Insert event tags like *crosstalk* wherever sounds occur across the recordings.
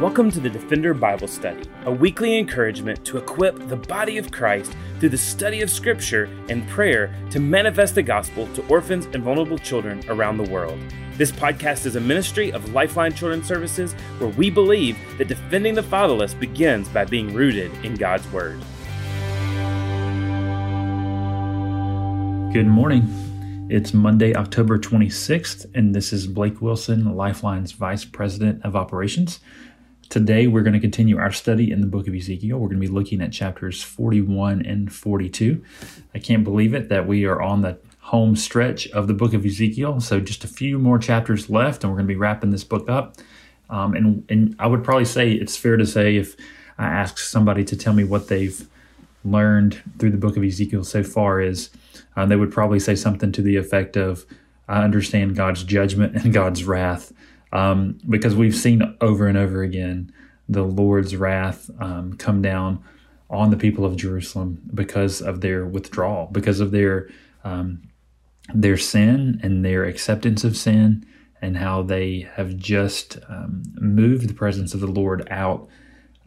Welcome to the Defender Bible Study, a weekly encouragement to equip the body of Christ through the study of Scripture and prayer to manifest the gospel to orphans and vulnerable children around the world. This podcast is a ministry of Lifeline Children's Services where we believe that defending the fatherless begins by being rooted in God's Word. Good morning. It's Monday, October 26th, and this is Blake Wilson, Lifeline's Vice President of Operations. Today, we're going to continue our study in the book of Ezekiel. We're going to be looking at chapters 41 and 42. I can't believe it that we are on the home stretch of the book of Ezekiel. So, just a few more chapters left, and we're going to be wrapping this book up. Um, and, and I would probably say it's fair to say if I ask somebody to tell me what they've learned through the book of Ezekiel so far, is uh, they would probably say something to the effect of, I understand God's judgment and God's wrath um, because we've seen over and over again the Lord's wrath um, come down on the people of Jerusalem because of their withdrawal, because of their um, their sin and their acceptance of sin, and how they have just um, moved the presence of the Lord out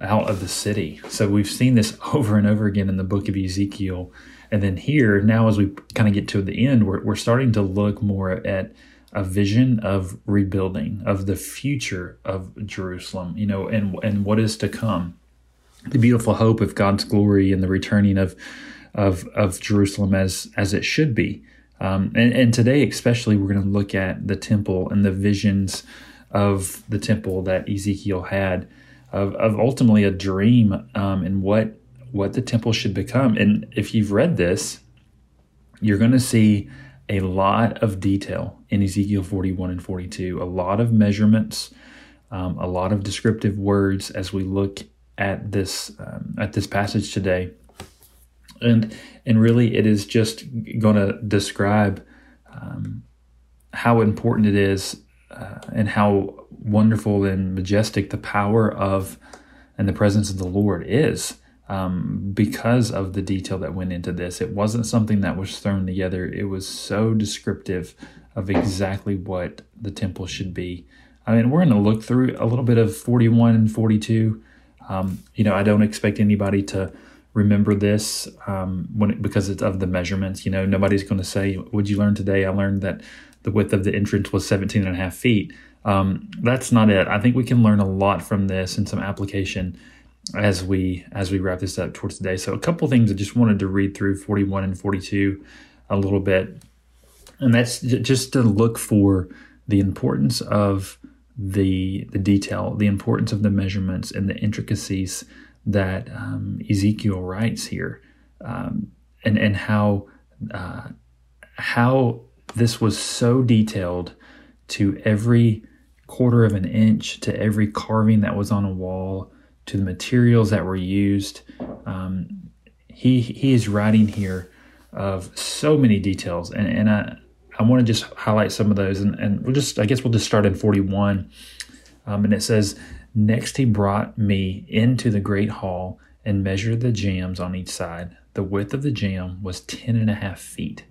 out of the city. So we've seen this *laughs* over and over again in the book of Ezekiel. And then here, now as we kind of get to the end, we're, we're starting to look more at a vision of rebuilding, of the future of Jerusalem, you know, and and what is to come. The beautiful hope of God's glory and the returning of of of Jerusalem as as it should be. Um, and, and today, especially, we're going to look at the temple and the visions of the temple that Ezekiel had, of, of ultimately a dream um, and what what the temple should become. And if you've read this, you're going to see a lot of detail in Ezekiel 41 and 42, a lot of measurements, um, a lot of descriptive words as we look at this um, at this passage today, and and really it is just going to describe um, how important it is uh, and how wonderful and majestic the power of and the presence of the Lord is um, because of the detail that went into this. It wasn't something that was thrown together, it was so descriptive of exactly what the temple should be. I mean, we're going to look through a little bit of 41 and 42. Um, you know, I don't expect anybody to remember this um, when it, because it's of the measurements. You know, nobody's going to say, "Would you learn today?" I learned that the width of the entrance was 17 and a half feet. Um, that's not it. I think we can learn a lot from this and some application as we as we wrap this up towards today. So a couple things I just wanted to read through 41 and 42 a little bit, and that's just to look for the importance of the the detail, the importance of the measurements and the intricacies that um, Ezekiel writes here, um, and and how uh, how this was so detailed to every quarter of an inch, to every carving that was on a wall to the materials that were used. Um, he he is writing here of so many details, and and I I want to just highlight some of those, and and we'll just I guess we'll just start in forty one, um, and it says. Next, he brought me into the great hall and measured the jambs on each side. The width of the jamb was ten and a half feet.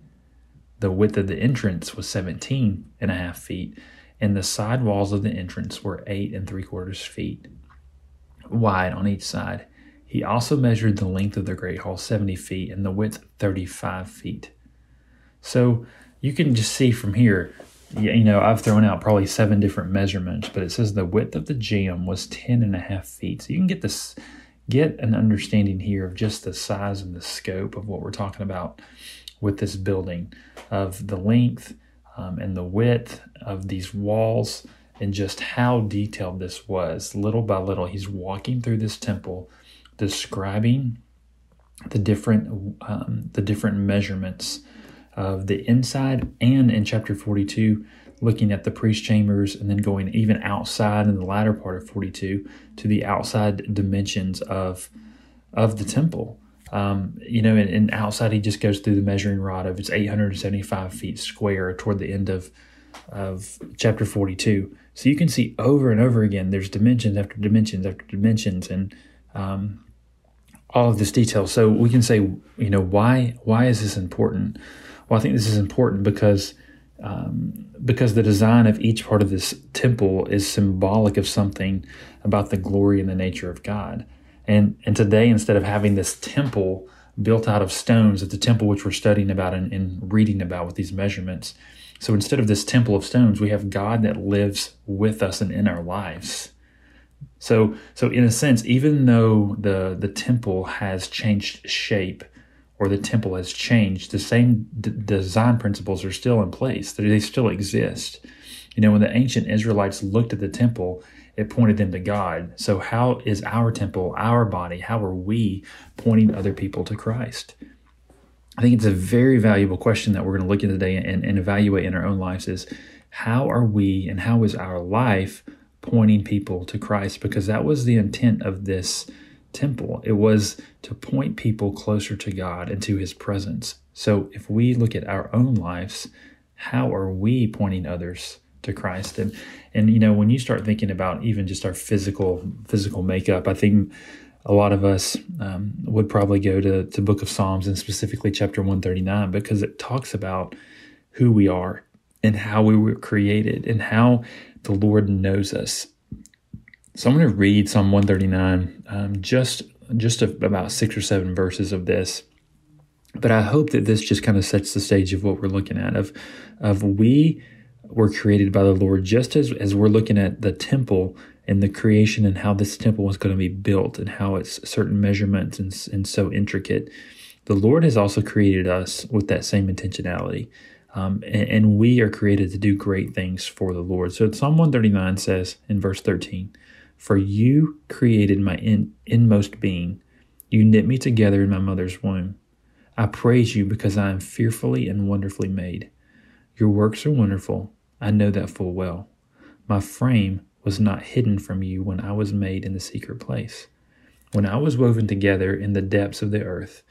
The width of the entrance was seventeen and a half feet, and the side walls of the entrance were eight and three quarters feet wide on each side. He also measured the length of the Great Hall 70 feet and the width 35 feet. So you can just see from here, you know, I've thrown out probably seven different measurements, but it says the width of the jamb was 10 and a half feet. So you can get this, get an understanding here of just the size and the scope of what we're talking about with this building, of the length um, and the width of these walls and just how detailed this was. Little by little, he's walking through this temple, describing the different um, the different measurements of the inside, and in chapter forty two, looking at the priest chambers, and then going even outside in the latter part of forty two to the outside dimensions of of the temple. Um, you know, and, and, outside he just goes through the measuring rod of it's 875 feet square toward the end of of chapter 42. So you can see over and over again, there's dimensions after dimensions after dimensions, and um, all of this detail. So we can say, you know, why why is this important? Well, I think this is important because um, because the design of each part of this temple is symbolic of something about the glory and the nature of God. And, and today, instead of having this temple built out of stones at the temple which we're studying about and, and reading about with these measurements, so instead of this temple of stones, we have God that lives with us and in our lives. So, so in a sense, even though the the temple has changed shape, or the temple has changed, the same d- design principles are still in place. They still exist. You know, when the ancient Israelites looked at the temple, it pointed them to God. So, how is our temple, our body, how are we pointing other people to Christ? I think it's a very valuable question that we're going to look at today and, and evaluate in our own lives is how are we and how is our life pointing people to Christ? Because that was the intent of this temple. It was to point people closer to God and to his presence. So if we look at our own lives, how are we pointing others to Christ? And and you know, when you start thinking about even just our physical physical makeup, I think a lot of us um, would probably go to the book of Psalms and specifically chapter 139 because it talks about who we are and how we were created and how the Lord knows us so I'm going to read Psalm 139, um, just just a, about six or seven verses of this. But I hope that this just kind of sets the stage of what we're looking at. Of of we were created by the Lord, just as as we're looking at the temple and the creation and how this temple was going to be built and how it's certain measurements and, and so intricate. The Lord has also created us with that same intentionality. Um, and, and, we are created to do great things for the Lord. So Psalm 139 says in verse 13, for you created my in, inmost being. You knit me together in my mother's womb. I praise you because I am fearfully and wonderfully made. Your works are wonderful. I know that full well. My frame was not hidden from you when I was made in the secret place. When I was woven together in the depths of the earth,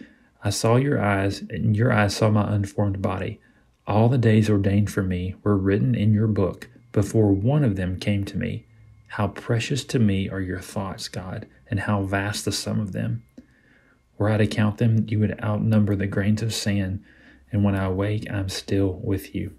I saw your eyes, and your eyes saw my unformed body. All the days ordained for me were written in your book before one of them came to me. How precious to me are your thoughts, God, and how vast the sum of them. Were I to count them, you would outnumber the grains of sand, and when I awake, I'm still with you.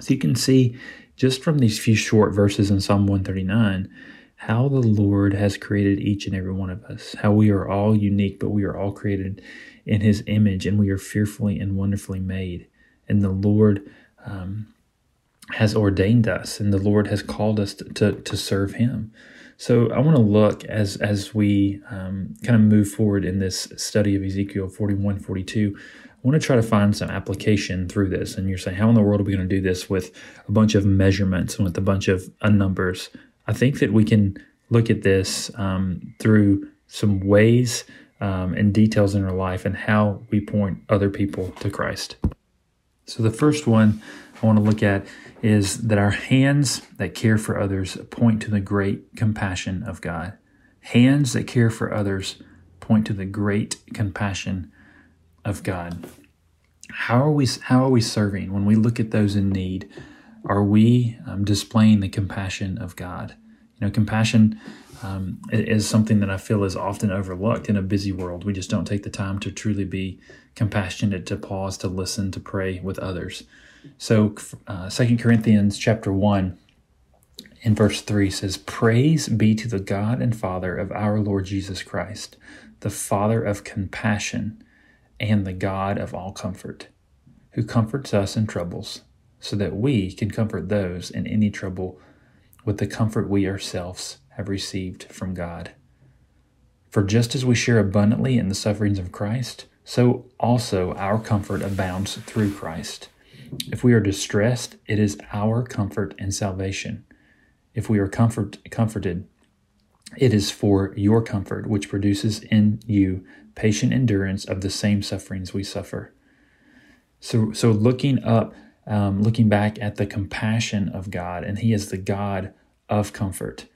So you can see just from these few short verses in Psalm 139 how the Lord has created each and every one of us, how we are all unique, but we are all created in His image, and we are fearfully and wonderfully made. And the Lord um, has ordained us and the Lord has called us to, to, to serve Him. So I want to look as as we um, kind of move forward in this study of Ezekiel 41, 42. Want to try to find some application through this. And you're saying, how in the world are we going to do this with a bunch of measurements and with a bunch of uh, numbers? I think that we can look at this um, through some ways um, and details in our life and how we point other people to Christ. So the first one I want to look at is that our hands that care for others point to the great compassion of God. Hands that care for others point to the great compassion of God. How are we how are we serving when we look at those in need? Are we um, displaying the compassion of God? You know, compassion um, is something that I feel is often overlooked in a busy world. We just don't take the time to truly be compassionate, to pause, to listen, to pray with others. So, uh, Corinthians chapter 1 in verse 3 says, Praise be to the God and Father of our Lord Jesus Christ, the Father of compassion and the God of all comfort, who comforts us in troubles, so that we can comfort those in any trouble with the comfort we ourselves have received from God. For just as we share abundantly in the sufferings of Christ, so also our comfort abounds through Christ. If we are distressed, it is our comfort and salvation. If we are comfort, comforted, it is for your comfort, which produces in you patient endurance of the same sufferings we suffer. So, so looking up, um, looking back at the compassion of God, and He is the God of comfort.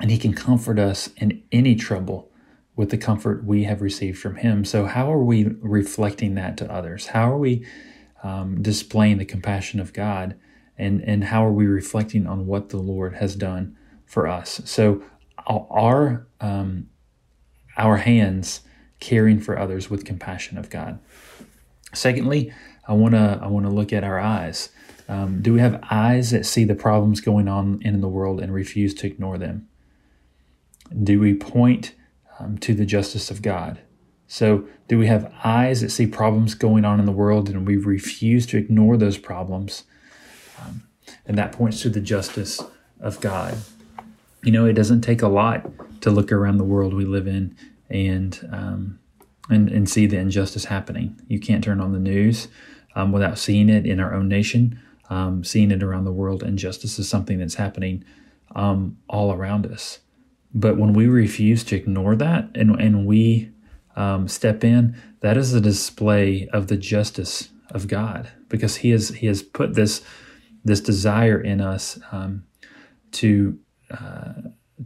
And He can comfort us in any trouble with the comfort we have received from Him. So, how are we reflecting that to others? How are we um, displaying the compassion of God, and and how are we reflecting on what the Lord has done for us? So our um, our hands caring for others with compassion of God. Secondly, I want to I want to look at our eyes. Um, do we have eyes that see the problems going on in the world and refuse to ignore them? Do we point um, to the justice of God? So, do we have eyes that see problems going on in the world and we refuse to ignore those problems? Um, and that points to the justice of God. You know, it doesn't take a lot to look around the world we live in and um, and, and see the injustice happening. You can't turn on the news um, without seeing it in our own nation, um, seeing it around the world. Injustice is something that's happening um, all around us. But when we refuse to ignore that and, and we um, step in, that is a display of the justice of God because He has He has put this this desire in us um, to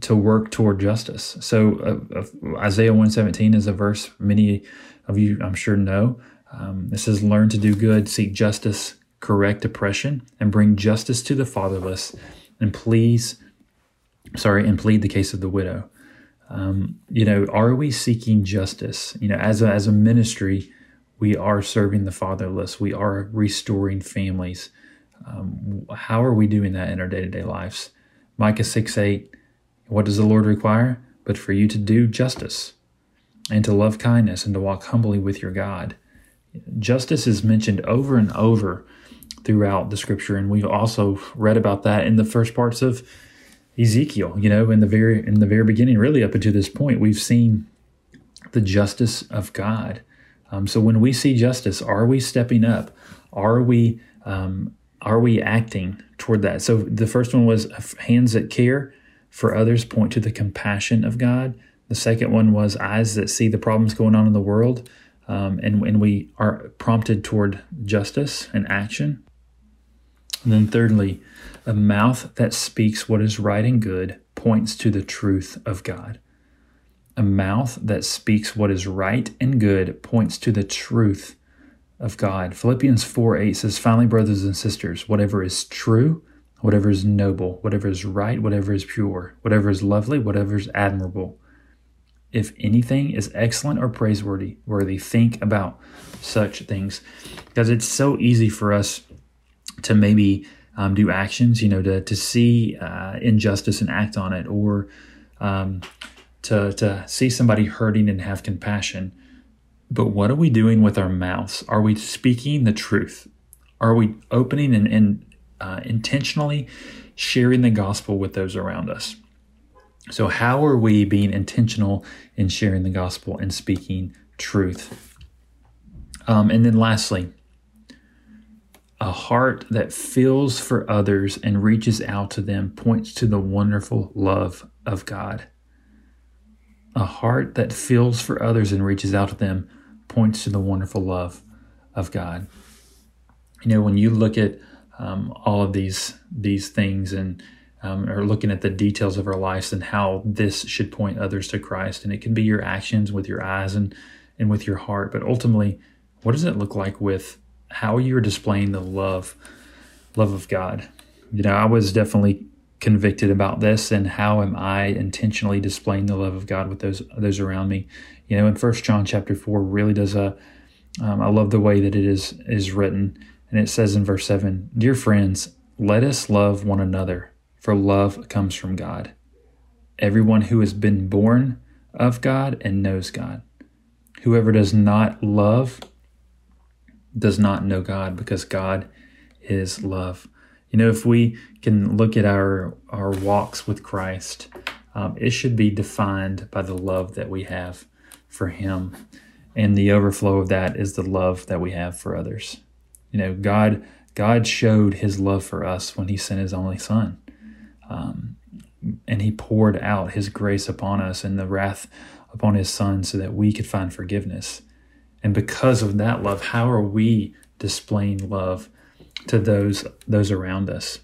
to work toward justice. So uh, uh, Isaiah one seventeen is a verse many of you I'm sure know. Um, it says, "Learn to do good, seek justice, correct oppression, and bring justice to the fatherless, and please, sorry, and plead the case of the widow." Um, you know, are we seeking justice? You know, as a, as a ministry, we are serving the fatherless. We are restoring families. Um, how are we doing that in our day to day lives? Micah 6 8, what does the Lord require? But for you to do justice and to love kindness and to walk humbly with your God. Justice is mentioned over and over throughout the scripture, and we've also read about that in the first parts of Ezekiel, you know, in the very in the very beginning, really up until this point, we've seen the justice of God. Um, so when we see justice, are we stepping up? Are we um, are we acting toward that? So the first one was hands that care for others point to the compassion of God. The second one was eyes that see the problems going on in the world, um, and and we are prompted toward justice and action. And then thirdly, a mouth that speaks what is right and good points to the truth of God. A mouth that speaks what is right and good points to the truth of God. Philippians 4 8 says, Finally, brothers and sisters, whatever is true, whatever is noble, whatever is right, whatever is pure, whatever is lovely, whatever is admirable. If anything is excellent or praiseworthy, worthy, think about such things. Because it's so easy for us to maybe um, do actions, you know, to, to see uh, injustice and act on it, or um, to, to see somebody hurting and have compassion. But what are we doing with our mouths? Are we speaking the truth? Are we opening and, and uh, intentionally sharing the gospel with those around us? So, how are we being intentional in sharing the gospel and speaking truth? Um, and then, lastly, a heart that feels for others and reaches out to them points to the wonderful love of God. A heart that feels for others and reaches out to them points to the wonderful love of God. You know, when you look at um, all of these these things and um, are looking at the details of our lives and how this should point others to Christ, and it can be your actions with your eyes and and with your heart, but ultimately, what does it look like with how you're displaying the love love of God. You know, I was definitely convicted about this and how am I intentionally displaying the love of God with those those around me. You know, in First John chapter four really does a. Um, I love the way that it is is written, and it says in verse seven, "Dear friends, let us love one another, for love comes from God. Everyone who has been born of God and knows God. Whoever does not love does not know God because God is love. You know, if we can look at our our walks with Christ, um, it should be defined by the love that we have for Him, and the overflow of that is the love that we have for others. You know, God God showed His love for us when He sent His only Son, um, and He poured out His grace upon us and the wrath upon His Son, so that we could find forgiveness. And because of that love, how are we displaying love to those those around us?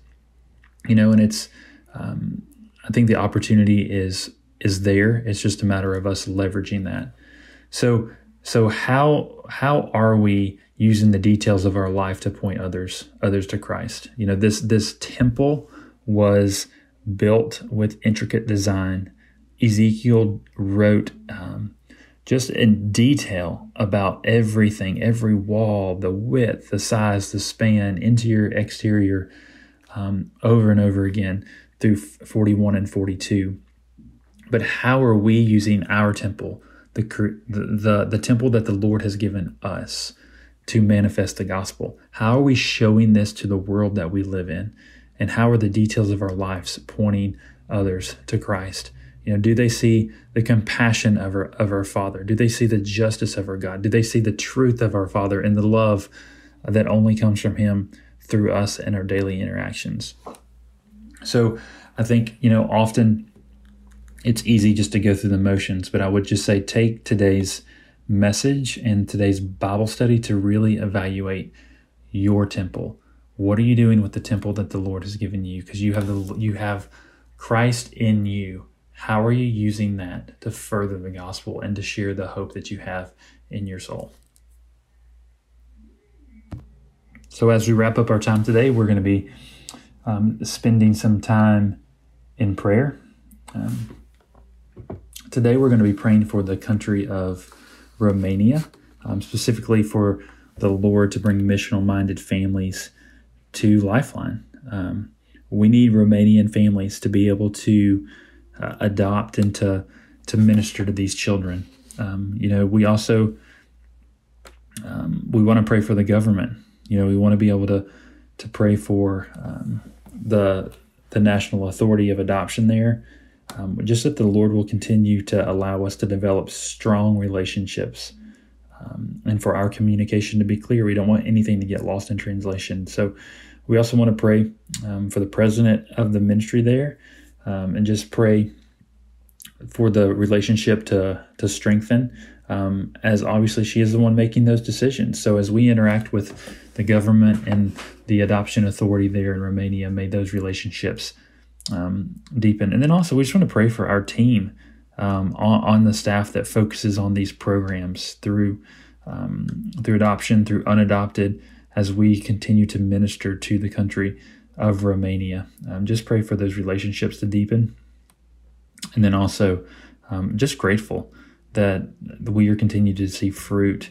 You know, and it's um, I think the opportunity is is there. It's just a matter of us leveraging that. So so how how are we using the details of our life to point others others to Christ? You know, this this temple was built with intricate design. Ezekiel wrote um, just in detail about everything, every wall, the width, the size, the span, interior, exterior, um, over and over again through 41 and 42. But how are we using our temple, the, the, the, the temple that the Lord has given us, to manifest the gospel? How are we showing this to the world that we live in? And how are the details of our lives pointing others to Christ? You know, do they see the compassion of our, of our Father? Do they see the justice of our God? Do they see the truth of our Father and the love that only comes from Him through us and our daily interactions? So I think, you know, often it's easy just to go through the motions, but I would just say take today's message and today's Bible study to really evaluate your temple. What are you doing with the temple that the Lord has given you? Because you have the you have Christ in you how are you using that to further the gospel and to share the hope that you have in your soul? So, as we wrap up our time today, we're going to be um, spending some time in prayer. Um, today, we're going to be praying for the country of Romania, um, specifically for the Lord to bring missional minded families to Lifeline. Um, we need Romanian families to be able to uh, adopt and to to minister to these children. Um, you know, we also um, we want to pray for the government. You know, we want to be able to to pray for um, the the national authority of adoption there. Um, just that the Lord will continue to allow us to develop strong relationships. Um, and for our communication to be clear, we don't want anything to get lost in translation. So, we also want to pray um, for the president of the ministry there, um, and just pray for the relationship to to strengthen. Um, as obviously she is the one making those decisions. So as we interact with the government and the adoption authority there in Romania, may those relationships um, deepen. And then also we just want to pray for our team um, on, on, the staff that focuses on these programs through um, through adoption, through unadopted, as we continue to minister to the country of Romania. Um, just pray for those relationships to deepen. And then also, um, just grateful that we are continuing to see fruit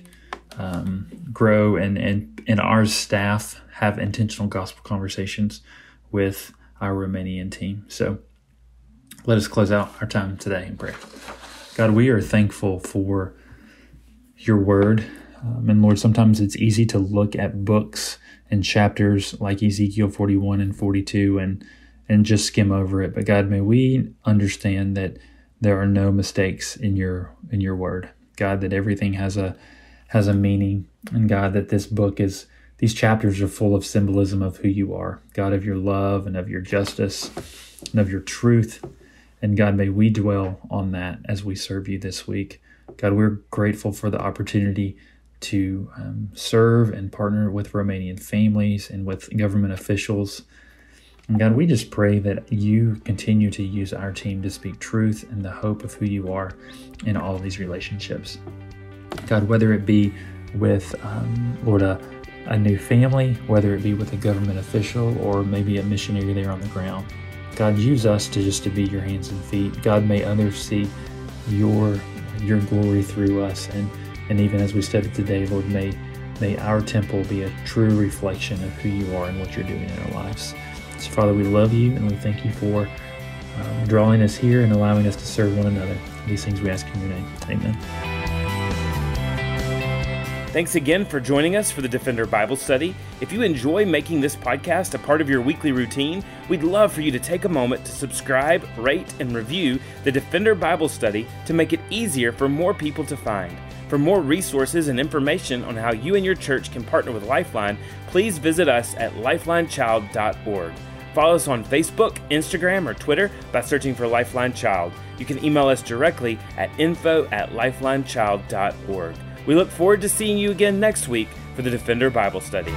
um, grow and, and, and our staff have intentional gospel conversations with our Romanian team. So let us close out our time today in prayer. God, we are thankful for your word. Um, and Lord, sometimes it's easy to look at books and chapters like Ezekiel 41 and 42 and and just skim over it. But God, may we understand that there are no mistakes in your in your word. God, that everything has a has a meaning. And God, that this book is these chapters are full of symbolism of who you are. God of your love and of your justice and of your truth. And God, may we dwell on that as we serve you this week. God, we're grateful for the opportunity to um, serve and partner with Romanian families and with government officials. And God, we just pray that you continue to use our team to speak truth and the hope of who you are in all of these relationships. God, whether it be with, um, Lord, a, a new family, whether it be with a government official or maybe a missionary there on the ground. God, use us to just to be your hands and feet. God, may others see your your glory through us and and even as we study today, Lord, may, may our temple be a true reflection of who you are and what you're doing in our lives. So, Father, we love you and we thank you for um, drawing us here and allowing us to serve one another. These things we ask in your name. Amen. Thanks again for joining us for the Defender Bible Study. If you enjoy making this podcast a part of your weekly routine, we'd love for you to take a moment to subscribe, rate, and review the Defender Bible Study to make it easier for more people to find. For more resources and information on how you and your church can partner with Lifeline, please visit us at lifelinechild.org. Follow us on Facebook, Instagram, or Twitter by searching for Lifeline Child. You can email us directly at info at lifelinechild.org. We look forward to seeing you again next week for the Defender Bible Study.